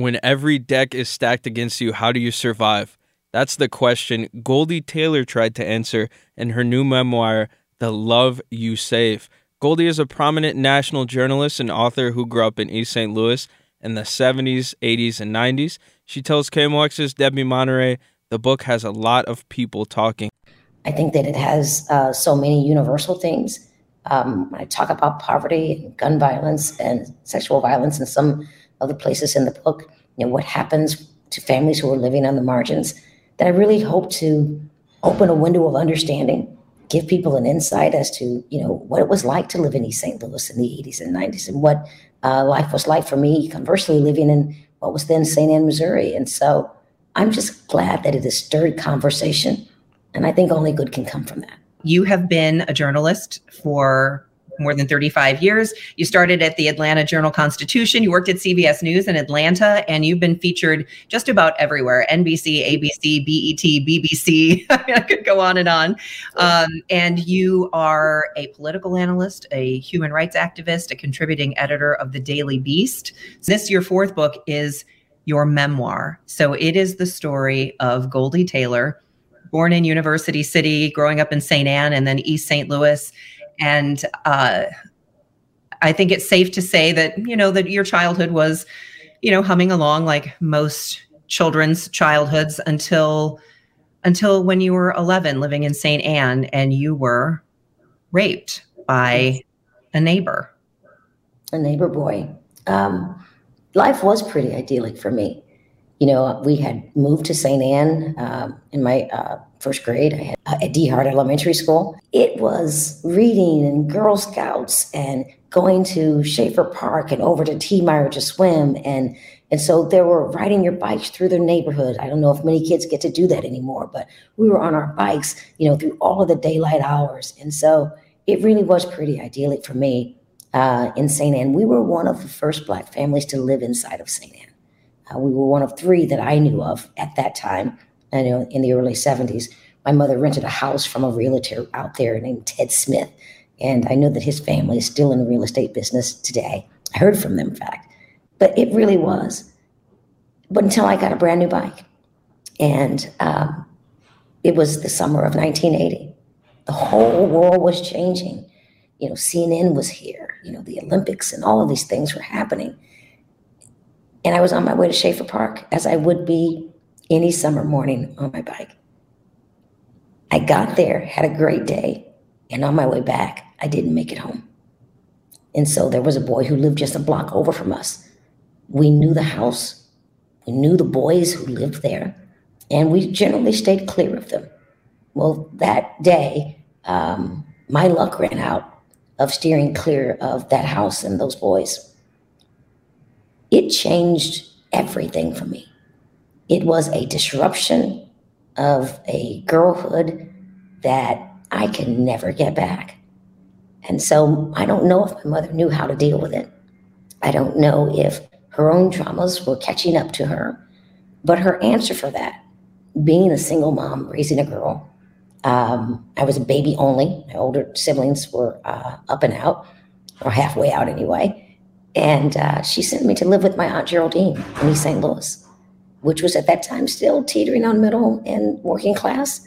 When every deck is stacked against you, how do you survive? That's the question Goldie Taylor tried to answer in her new memoir, The Love You Save. Goldie is a prominent national journalist and author who grew up in East St. Louis in the 70s, 80s, and 90s. She tells KMOX's Debbie Monterrey the book has a lot of people talking. I think that it has uh, so many universal things. Um, I talk about poverty and gun violence and sexual violence in some of the places in the book, you know, what happens to families who are living on the margins, that I really hope to open a window of understanding, give people an insight as to, you know, what it was like to live in East St. Louis in the 80s and 90s and what uh, life was like for me, conversely, living in what was then St. Ann, Missouri. And so I'm just glad that it has stirred conversation. And I think only good can come from that. You have been a journalist for more than 35 years. You started at the Atlanta Journal Constitution. You worked at CBS News in Atlanta, and you've been featured just about everywhere NBC, ABC, BET, BBC. I could go on and on. Um, and you are a political analyst, a human rights activist, a contributing editor of the Daily Beast. This, your fourth book, is your memoir. So it is the story of Goldie Taylor, born in University City, growing up in St. Ann and then East St. Louis. And uh, I think it's safe to say that, you know, that your childhood was, you know, humming along like most children's childhoods until until when you were 11 living in St. Ann and you were raped by a neighbor. A neighbor boy. Um, life was pretty idyllic for me. You know, we had moved to St. Ann um, in my uh, first grade. I had uh, at D Hart Elementary School. It was reading and Girl Scouts and going to Schaefer Park and over to Tiemeyer to swim. And and so there were riding your bikes through the neighborhood. I don't know if many kids get to do that anymore, but we were on our bikes, you know, through all of the daylight hours. And so it really was pretty idyllic for me uh, in St. Ann. We were one of the first Black families to live inside of St. Ann. Uh, we were one of three that I knew of at that time, I know in the early 70s. My mother rented a house from a realtor out there named Ted Smith. And I know that his family is still in the real estate business today. I heard from them, in fact. But it really was. But until I got a brand new bike. And um, it was the summer of 1980. The whole world was changing. You know, CNN was here, you know, the Olympics and all of these things were happening. And I was on my way to Schaefer Park, as I would be any summer morning on my bike. I got there, had a great day, and on my way back, I didn't make it home. And so there was a boy who lived just a block over from us. We knew the house, we knew the boys who lived there, and we generally stayed clear of them. Well, that day, um, my luck ran out of steering clear of that house and those boys it changed everything for me. It was a disruption of a girlhood that I can never get back. And so I don't know if my mother knew how to deal with it. I don't know if her own traumas were catching up to her. But her answer for that, being a single mom, raising a girl, um, I was a baby only. My older siblings were uh, up and out, or halfway out anyway. And uh, she sent me to live with my Aunt Geraldine in East St. Louis, which was at that time still teetering on middle and working class,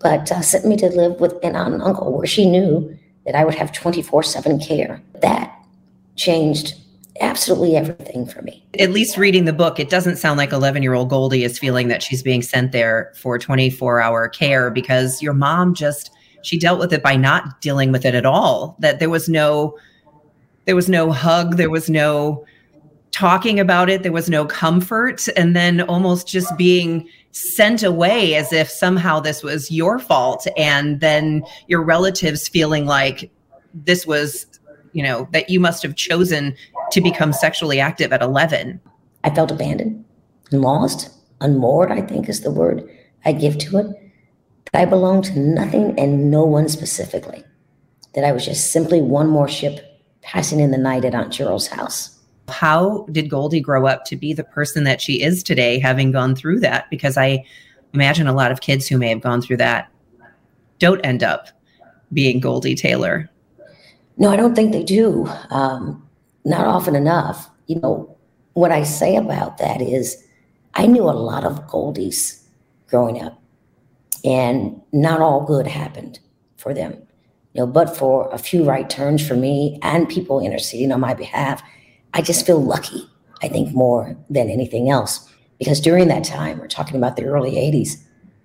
but uh, sent me to live with an aunt and uncle where she knew that I would have 24 7 care. That changed absolutely everything for me. At least reading the book, it doesn't sound like 11 year old Goldie is feeling that she's being sent there for 24 hour care because your mom just, she dealt with it by not dealing with it at all. That there was no, there was no hug, there was no talking about it, there was no comfort, and then almost just being sent away as if somehow this was your fault, and then your relatives feeling like this was, you know, that you must have chosen to become sexually active at 11. I felt abandoned. and lost, unmoored, I think is the word I give to it. That I belonged to nothing and no one specifically. That I was just simply one more ship passing in the night at Aunt Cheryl's house. How did Goldie grow up to be the person that she is today, having gone through that? Because I imagine a lot of kids who may have gone through that don't end up being Goldie Taylor. No, I don't think they do. Um, not often enough. You know, what I say about that is I knew a lot of Goldies growing up, and not all good happened for them. You know, but for a few right turns for me and people interceding on my behalf, I just feel lucky, I think, more than anything else. Because during that time, we're talking about the early 80s,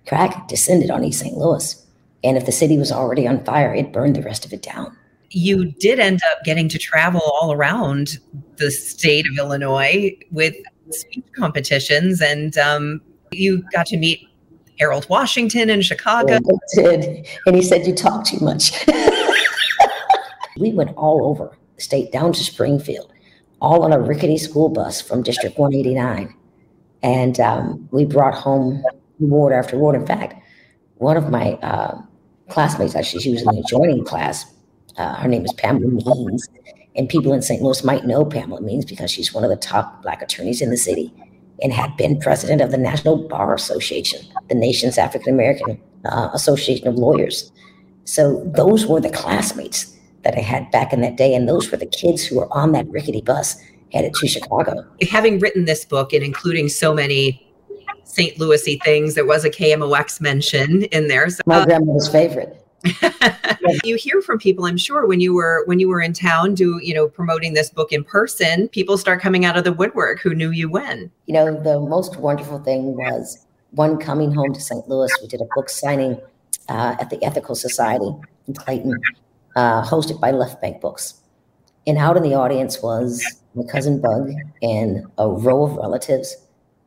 crack descended on East St. Louis. And if the city was already on fire, it burned the rest of it down. You did end up getting to travel all around the state of Illinois with speech competitions, and um, you got to meet Harold Washington in Chicago. Did. and he said, You talk too much. we went all over the state, down to Springfield, all on a rickety school bus from District 189. And um, we brought home award after award. In fact, one of my uh, classmates, actually, she was in the adjoining class. Uh, her name is Pamela Meanes. And people in St. Louis might know Pamela Meanes because she's one of the top Black attorneys in the city and had been president of the National Bar Association, the nation's African American uh, Association of Lawyers. So those were the classmates that I had back in that day. And those were the kids who were on that rickety bus headed to Chicago. Having written this book and including so many St. Louisy things. There was a KMOX mention in there. So, My uh, grandmother's favorite. you hear from people, I'm sure, when you were when you were in town, do you know promoting this book in person? People start coming out of the woodwork who knew you when. You know, the most wonderful thing was one coming home to St. Louis. We did a book signing uh, at the Ethical Society in Clayton, uh, hosted by Left Bank Books. And out in the audience was my cousin Bug and a row of relatives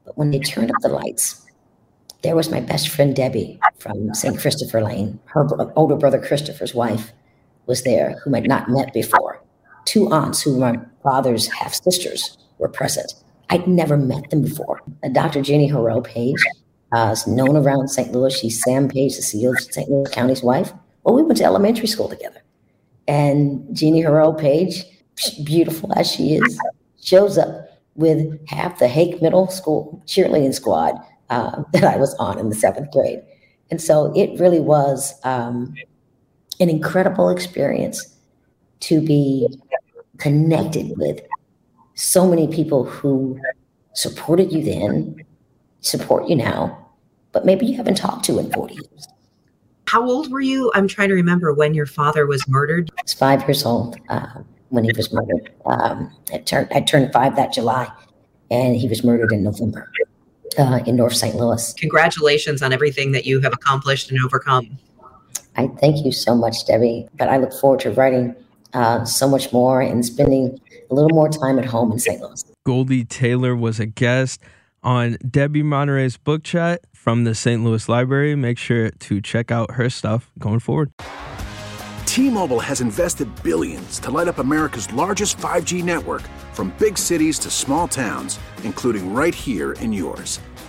but when they turned up the lights, there was my best friend Debbie from St. Christopher Lane. Her older brother Christopher's wife was there, whom I'd not met before. Two aunts, who were my father's half sisters, were present. I'd never met them before. Uh, Dr. Jenny Harrell Page uh, is known around St. Louis. She's Sam Page, the CEO of St. Louis County's wife. Well, we went to elementary school together. And Jeannie Harrell Page, beautiful as she is, shows up with half the Hoech Middle School cheerleading squad uh, that I was on in the seventh grade. And so it really was um, an incredible experience to be connected with so many people who supported you then, support you now, but maybe you haven't talked to in 40 years. How old were you? I'm trying to remember when your father was murdered. I was five years old. Uh, when he was murdered. Um, I turned I turned five that July, and he was murdered in November uh, in North St. Louis. Congratulations on everything that you have accomplished and overcome. I thank you so much, Debbie. But I look forward to writing uh, so much more and spending a little more time at home in St. Louis. Goldie Taylor was a guest on Debbie Monterrey's book chat from the St. Louis Library. Make sure to check out her stuff going forward. T-Mobile has invested billions to light up America's largest 5G network from big cities to small towns, including right here in yours.